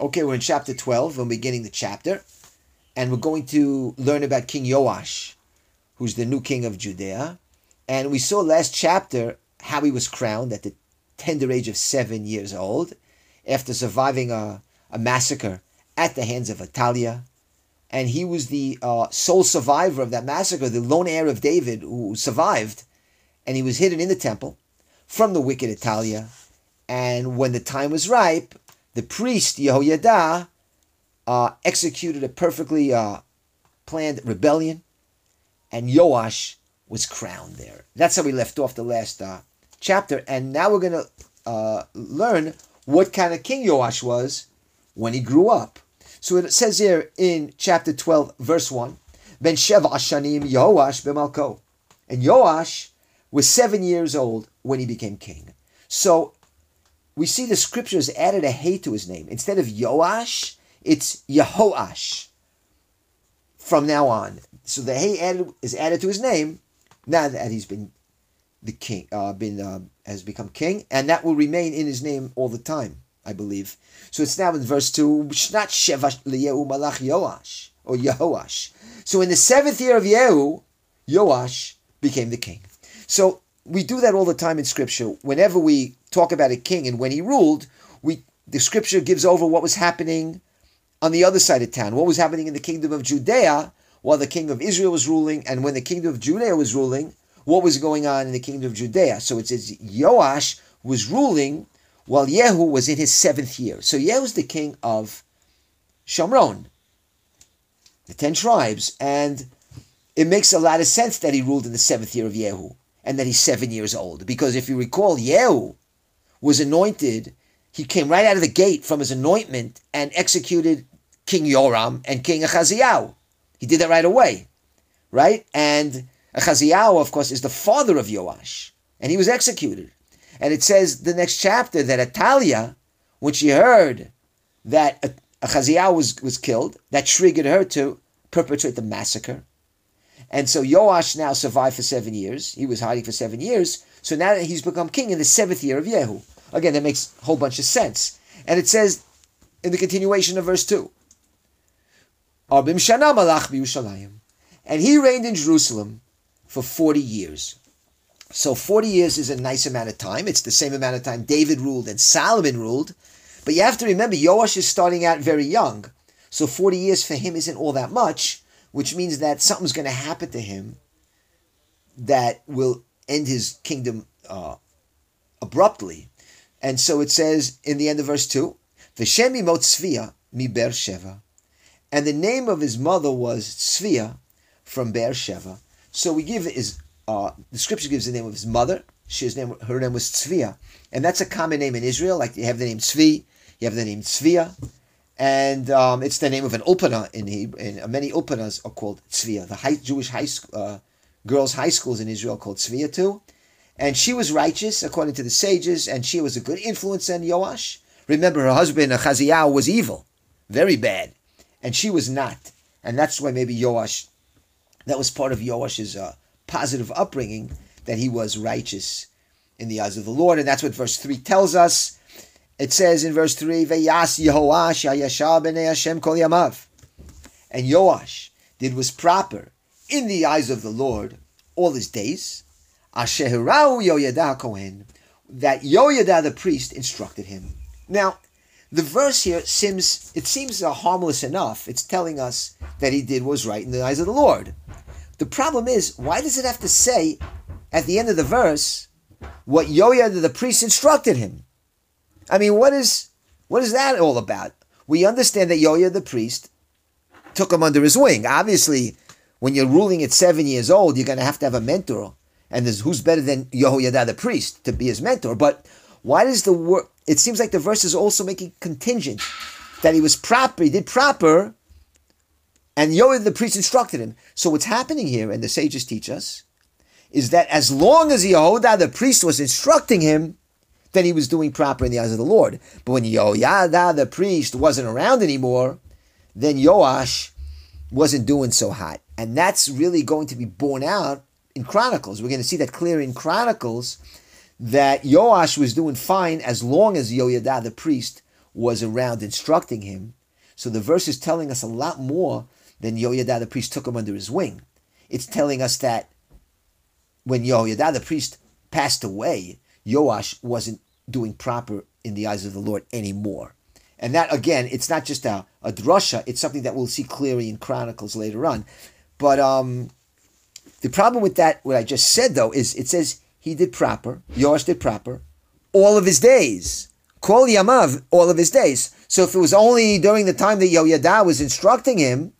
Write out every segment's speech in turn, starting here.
Okay, we're in chapter 12, we're beginning the chapter, and we're going to learn about King Joash, who's the new king of Judea. And we saw last chapter how he was crowned at the tender age of seven years old after surviving a, a massacre at the hands of Athaliah. And he was the uh, sole survivor of that massacre, the lone heir of David who survived. And he was hidden in the temple from the wicked Athaliah. And when the time was ripe, the priest Yehoiada uh, executed a perfectly uh, planned rebellion, and Yoash was crowned there. That's how we left off the last uh, chapter, and now we're going to uh, learn what kind of king Yoash was when he grew up. So it says here in chapter 12, verse 1, Ben Sheva Ashanim Yoash Bemalko. And Yoash was seven years old when he became king. So we see the scriptures added a hey to his name. Instead of Yoash, it's Yehoash from now on. So the hey added, is added to his name now that he's been the king, uh, been uh, has become king, and that will remain in his name all the time, I believe. So it's now in verse two, not Sheva Yehu Malach Yoash or Yehoash. So in the seventh year of Yehu, Yoash became the king. So we do that all the time in Scripture. Whenever we talk about a king and when he ruled, we the Scripture gives over what was happening on the other side of town, what was happening in the kingdom of Judea while the king of Israel was ruling, and when the kingdom of Judea was ruling, what was going on in the kingdom of Judea. So it says Joash was ruling while Yehu was in his seventh year. So Yehu's the king of Shomron, the ten tribes, and it makes a lot of sense that he ruled in the seventh year of Yehu and that he's seven years old. Because if you recall, Yehu was anointed, he came right out of the gate from his anointment and executed King Yoram and King Achaziah. He did that right away, right? And Achaziah, of course, is the father of Yoash, and he was executed. And it says the next chapter that Atalia, when she heard that Achaziah was, was killed, that triggered her to perpetrate the massacre. And so Yoash now survived for seven years. He was hiding for seven years. So now that he's become king in the seventh year of Yehu. Again, that makes a whole bunch of sense. And it says in the continuation of verse 2 Arbim Shana Malach. And he reigned in Jerusalem for 40 years. So 40 years is a nice amount of time. It's the same amount of time David ruled and Solomon ruled. But you have to remember, Yoash is starting out very young. So 40 years for him isn't all that much, which means that something's going to happen to him that will end his kingdom uh, abruptly. And so it says in the end of verse 2, V'shem imot Tzviya mi Ber Sheva. And the name of his mother was Tzviya from Beer Sheva. So we give his, uh, the scripture gives the name of his mother. She's name, her name was Tzviya. And that's a common name in Israel. Like you have the name Tzvi, you have the name Tzviya. And um, it's the name of an ulpana in Hebrew. And uh, many ulpanas are called Tzviya. The high, Jewish high uh, girls' high schools in Israel called Tzviya too. And she was righteous according to the sages, and she was a good influence on Yoash. Remember, her husband Achaziah was evil, very bad, and she was not. And that's why maybe Yoash, that was part of Yoash's uh, positive upbringing, that he was righteous in the eyes of the Lord. And that's what verse 3 tells us. It says in verse 3, Veyas Yehoash Hayashah b'nei Hashem kol yamav. And Yoash did was proper in the eyes of the Lord all his days. Asherau Yoyada Kohen, that Yoyada the priest instructed him. Now, the verse here seems it seems uh, harmless enough. It's telling us that he did what was right in the eyes of the Lord. The problem is, why does it have to say at the end of the verse what Yoyada the priest instructed him? I mean, what is what is that all about? We understand that Yoya the priest took him under his wing. Obviously, when you're ruling at seven years old, you're going to have to have a mentor and who's better than Yehoiada the priest to be his mentor. But why does the word? It seems like the verse is also making contingent that he was proper, he did proper, and Yehoiada the priest instructed him. So what's happening here, and the sages teach us, is that as long as Yehoiada the priest was instructing him, then he was doing proper in the eyes of the Lord. But when Yehoiada the priest wasn't around anymore, then Yoash wasn't doing so hot. And that's really going to be borne out in Chronicles. We're going to see that clear in Chronicles that Yoash was doing fine as long as Yoyada the priest was around instructing him. So the verse is telling us a lot more than Yoyada the priest took him under his wing. It's telling us that when Yoyada the priest passed away, Yoash wasn't doing proper in the eyes of the Lord anymore. And that again, it's not just a, a drasha, it's something that we'll see clearly in Chronicles later on. But um, the problem with that, what I just said though, is it says he did proper, Yoash did proper, all of his days. Kol Yamav, all of his days. So if it was only during the time that Yoyada was instructing him,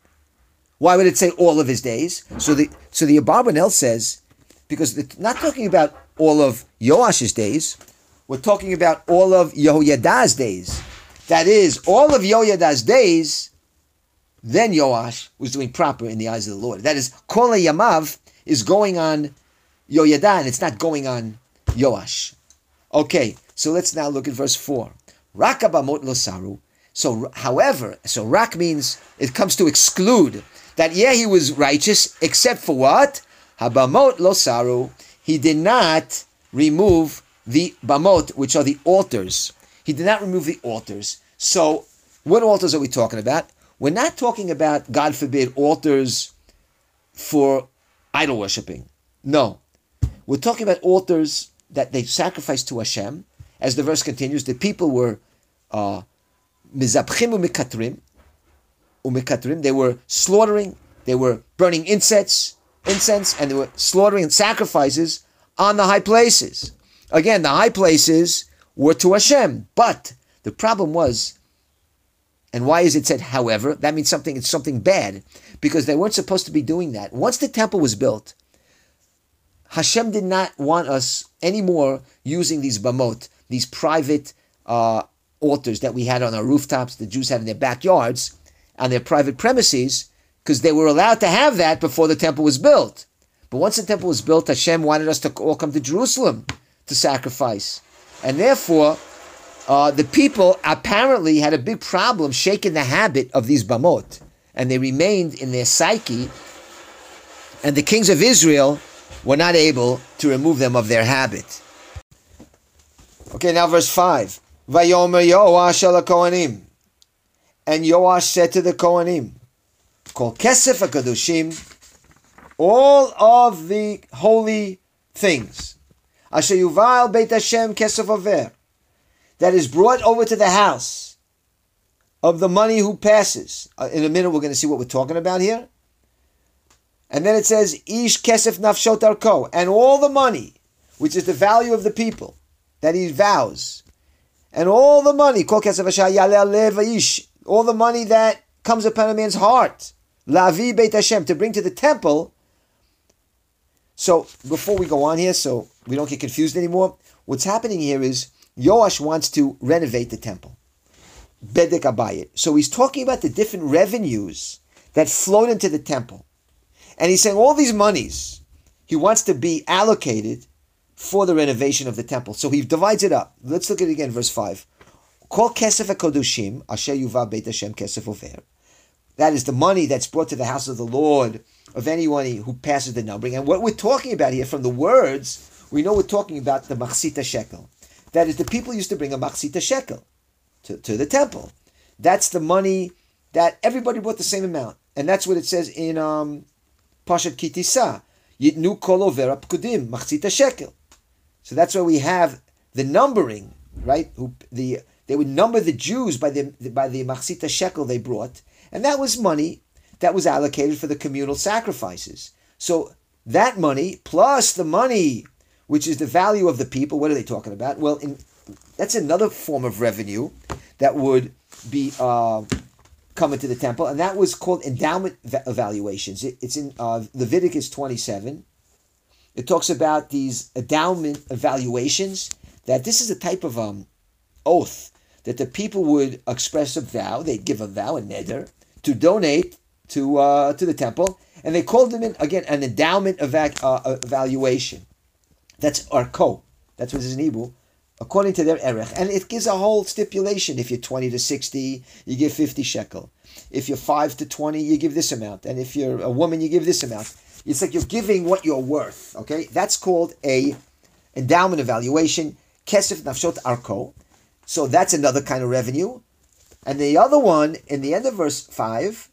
why would it say all of his days? So the so the Abarbanel says, because it's not talking about all of Yoash's days, we're talking about all of Yehoyada's days. That is, all of Yoyada's days, then Yoash was doing proper in the eyes of the Lord. That is, Kol Yamav is going on Yoyada, and it's not going on Yoash. Okay, so let's now look at verse 4. Rakabamot losaru. So, however, so rak means it comes to exclude that, yeah, he was righteous, except for what? Habamot losaru. He did not remove the bamot, which are the altars. He did not remove the altars. So, what altars are we talking about? We're not talking about, God forbid, altars for idol worshipping. No. We're talking about altars that they sacrificed to Hashem. As the verse continues, the people were uh, mizabchim umikatrim, umikatrim. They were slaughtering, they were burning incense, incense, and they were slaughtering and sacrifices on the high places. Again, the high places were to Hashem, but the problem was, and why is it said, however? That means something, it's something bad, because they weren't supposed to be doing that. Once the temple was built, Hashem did not want us anymore using these bamot, these private uh, altars that we had on our rooftops, the Jews had in their backyards, on their private premises, because they were allowed to have that before the temple was built. But once the temple was built, Hashem wanted us to all come to Jerusalem to sacrifice. And therefore, uh, the people apparently had a big problem shaking the habit of these bamot. And they remained in their psyche. And the kings of Israel were not able to remove them of their habit. Okay, now verse 5. Vayomer Yoash. And Yoash said to the Kohanim, Kol kesef HaKadoshim, all of the holy things, Asher Yuval Beit Hashem kesef over, that is brought over to the house of the money who passes. Uh, in a minute, we're going to see what we're talking about here. And then it says, Ish kesef nafshot arko, and all the money, which is the value of the people, that he vows, and all the money, kol kesef ish, all the money that comes upon a man's heart, lavi beit Hashem, to bring to the temple. So before we go on here, so we don't get confused anymore, what's happening here is Yoash wants to renovate the temple. Bedek Abayit. So he's talking about the different revenues that flowed into the temple. And he's saying all these monies he wants to be allocated for the renovation of the temple. So he divides it up. Let's look at it again, verse 5. Kol kesef kodushim asher yuva beit Hashem kesef over. That is the money that's brought to the house of the Lord of anyone who passes the numbering. And what we're talking about here from the words, we know we're talking about the machzita shekel. That is, the people used to bring a machzita shekel to, to the temple. That's the money that everybody brought the same amount. And that's what it says in um, Pashat Kitisa. Yitnu kol over pkudim, machzita shekel. So that's why we have the numbering, right? Who the they would number the Jews by the by the machzita shekel they brought, and that was money that was allocated for the communal sacrifices. So that money plus the money, which is the value of the people. What are they talking about? Well, in, that's another form of revenue that would be uh, coming to the temple, and that was called endowment evaluations. It, it's in uh, Leviticus 27. It talks about these endowment evaluations, that this is a type of um, oath that the people would express a vow, they'd give a vow, a neder, to donate to uh, to the temple, and they called them in, again, an endowment eva- uh, evaluation. That's arko. That's what is in Hebrew according to their erech. And it gives a whole stipulation. If you're 20 to 60, you give 50 shekel. If you're 5 to 20, you give this amount. And if you're a woman, you give this amount. It's like you're giving what you're worth. Okay? That's called a endowment evaluation. Kesef nafshot arko. So that's another kind of revenue. And the other one, in the end of verse 5,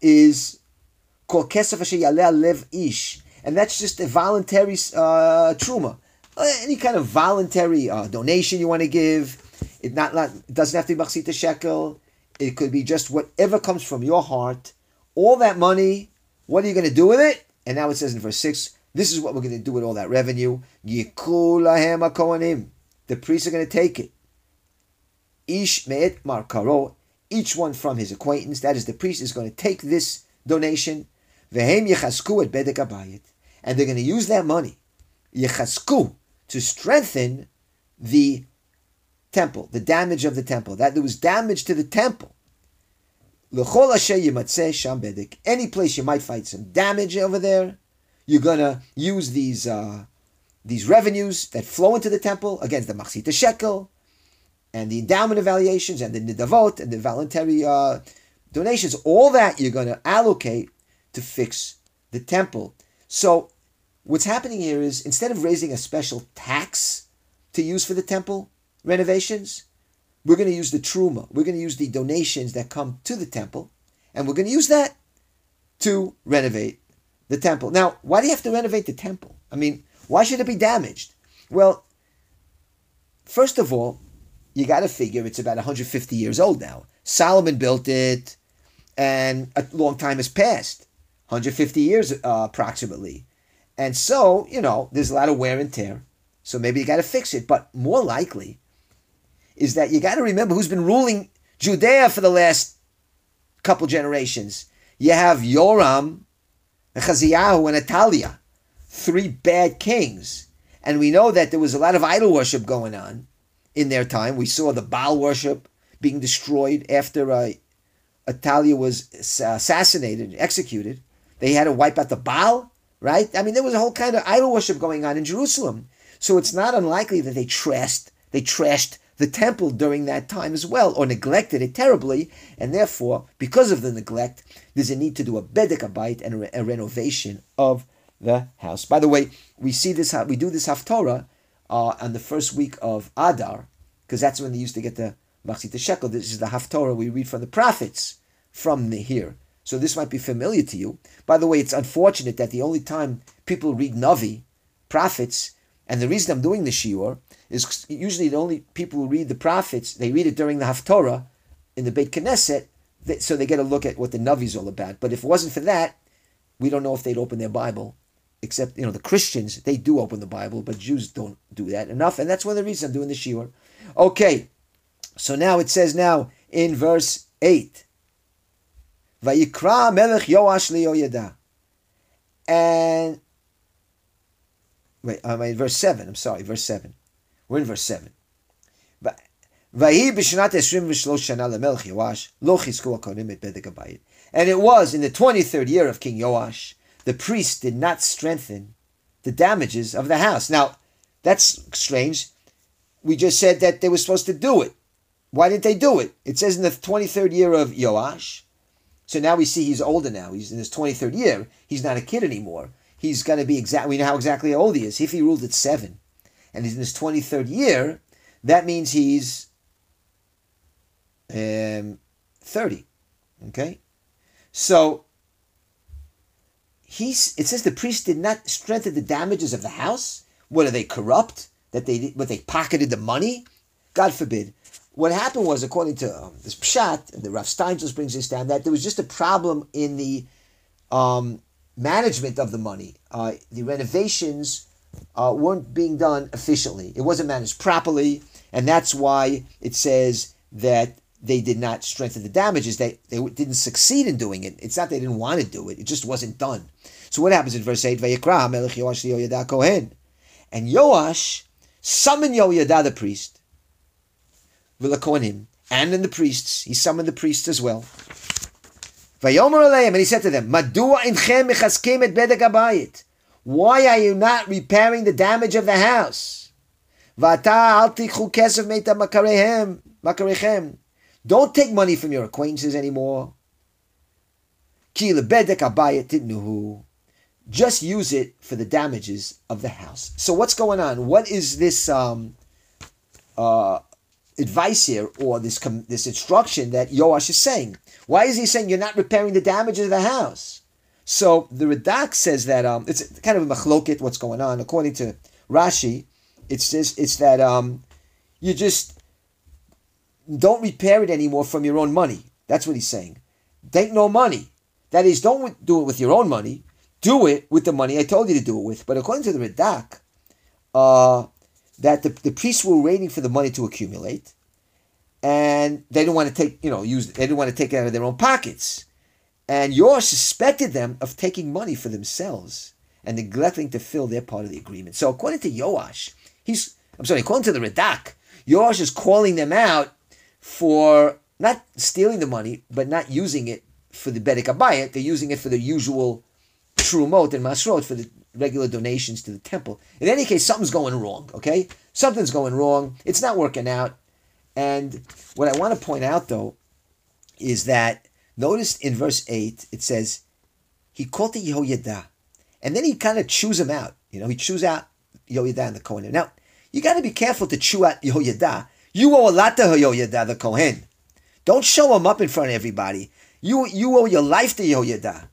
is called Kesef Lev Ish. And that's just a voluntary uh, truma. Uh, any kind of voluntary uh, donation you want to give. It not, not it doesn't have to be machzita shekel. It could be just whatever comes from your heart. All that money, what are you going to do with it? And now it says in verse 6, this is what we're going to do with all that revenue. The priests are going to take it. Ish me'et markaro, each one from his acquaintance, that is, the priest is going to take this donation. Vehem yechasku et bedek abayit. And they're going to use that money, yechasku, to strengthen the temple, the damage of the temple. That there was damage to the temple. Any place you might find some damage over there, you're gonna use these uh, these revenues that flow into the temple against the machzita shekel, and the endowment evaluations, and the nidavot, and the voluntary uh, donations. All that you're gonna allocate to fix the temple. So, what's happening here is instead of raising a special tax to use for the temple renovations, we're going to use the truma. We're going to use the donations that come to the temple, and we're going to use that to renovate the temple. Now, why do you have to renovate the temple? I mean, why should it be damaged? Well, first of all, you got to figure it's about 150 years old now. Solomon built it, and a long time has passed 150 years uh, approximately. And so, you know, there's a lot of wear and tear. So maybe you got to fix it. But more likely is that you got to remember who's been ruling Judea for the last couple generations. You have Yoram, Chaziyahu, and Atalia, three bad kings. And we know that there was a lot of idol worship going on in their time. We saw the Baal worship being destroyed after uh, Atalia was assassinated, executed. They had to wipe out the Baal, right? I mean, there was a whole kind of idol worship going on in Jerusalem. So it's not unlikely that they trashed, they trashed the temple during that time as well, or neglected it terribly, and therefore, because of the neglect, there's a need to do a bedek abayit and a, a, renovation of the house. By the way, we see this, we do this haftorah uh, on the first week of Adar, because that's when they used to get the machzita shekel. This is the haftorah we read from the prophets from the, here. So this might be familiar to you. By the way, it's unfortunate that the only time people read Navi, prophets, and the reason I'm doing the shiur is usually the only people who read the prophets, they read it during the Haftorah in the Beit Knesset, so they get a look at what the Navi is all about. But if it wasn't for that, we don't know if they'd open their Bible. Except, you know, the Christians, they do open the Bible, but Jews don't do that enough. And that's one of the reasons I'm doing the shiur. Okay, so now it says now in verse 8, Vayikra melech Yoash. And, wait, I'm in verse 7, I'm sorry, verse 7. We're in verse 7. And it was in the 23rd year of King Yoash, the priest did not strengthen the damages of the house. Now, that's strange. We just said that they were supposed to do it. Why didn't they do it? It says in the 23rd year of Yoash. So now we see he's older now. He's in his 23rd year. He's not a kid anymore. He's going to be exactly, we know how exactly old he is. If he ruled at seven, and he's in his 23rd year, that means he's um, 30. Okay? So, he's, it says the priest did not strengthen the damages of the house. What are they corrupt? That they what they pocketed the money? God forbid. What happened was, according to um, this pshat, the Rav Steinsaltz brings this down, that there was just a problem in the um, management of the money. Uh, the renovations uh, weren't being done efficiently. It wasn't managed properly, and that's why it says that they did not strengthen the damages. They, they didn't succeed in doing it. It's not they didn't want to do it. It just wasn't done. So what happens in verse 8? Vayikra melech Yoash Yoyada Kohen. And Yoash summoned Yoyada the priest, Vilakonim, and then the priests. He summoned the priests as well. Vayomer and he said to them, Madua inchem mechaskim et bedek. Why are you not repairing the damage of the house? Don't take money from your acquaintances anymore. Just use it for the damages of the house. So what's going on? What is this um, uh, advice here or this this instruction that Yoash is saying. Why is he saying you're not repairing the damages of the house? So the Radak says that um, it's kind of a machloket what's going on. According to Rashi, it says it's that um, you just don't repair it anymore from your own money. That's what he's saying. Take no money. That is, don't do it with your own money. Do it with the money I told you to do it with. But according to the Radak, uh, that the, the priests were waiting for the money to accumulate, and they didn't want to take, you know, use they didn't want to take it out of their own pockets. And Yoash suspected them of taking money for themselves and neglecting to fill their part of the agreement. So according to Yoash, he's I'm sorry, according to the Radak, Yoash is calling them out for not stealing the money, but not using it for the Bedek Abayit. They're using it for the usual Trumot and Masrot, for the regular donations to the temple. In any case, something's going wrong, okay? Something's going wrong. It's not working out. And what I want to point out, though, is that notice in verse 8, it says, he called to Yehoiada. And then he kind of chews him out. You know, he chews out Yehoiada and the Kohen. Now, you got to be careful to chew out Yehoiada. You owe a lot to Yehoiada, the Kohen. Don't show him up in front of everybody. You, you owe your life to Yehoiada.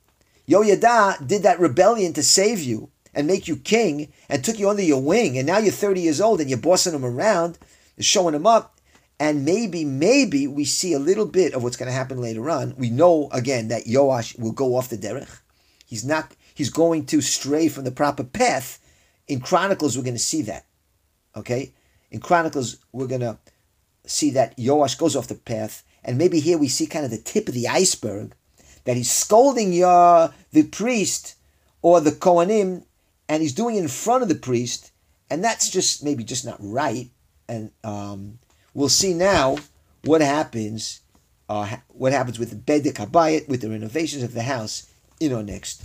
Yehoiada did that rebellion to save you and make you king and took you under your wing. And now you're 30 years old and you're bossing him around, showing him up. And maybe, maybe we see a little bit of what's going to happen later on. We know again that Yoash will go off the derech. He's not. He's going to stray from the proper path. In Chronicles, we're going to see that. Okay, in Chronicles, we're going to see that Yoash goes off the path, and maybe here we see kind of the tip of the iceberg that he's scolding the priest or the Kohanim, and he's doing it in front of the priest, and that's just maybe just not right. And um, we'll see now what happens. Uh, what happens with the Bedek Habayit, with the renovations of the house in our next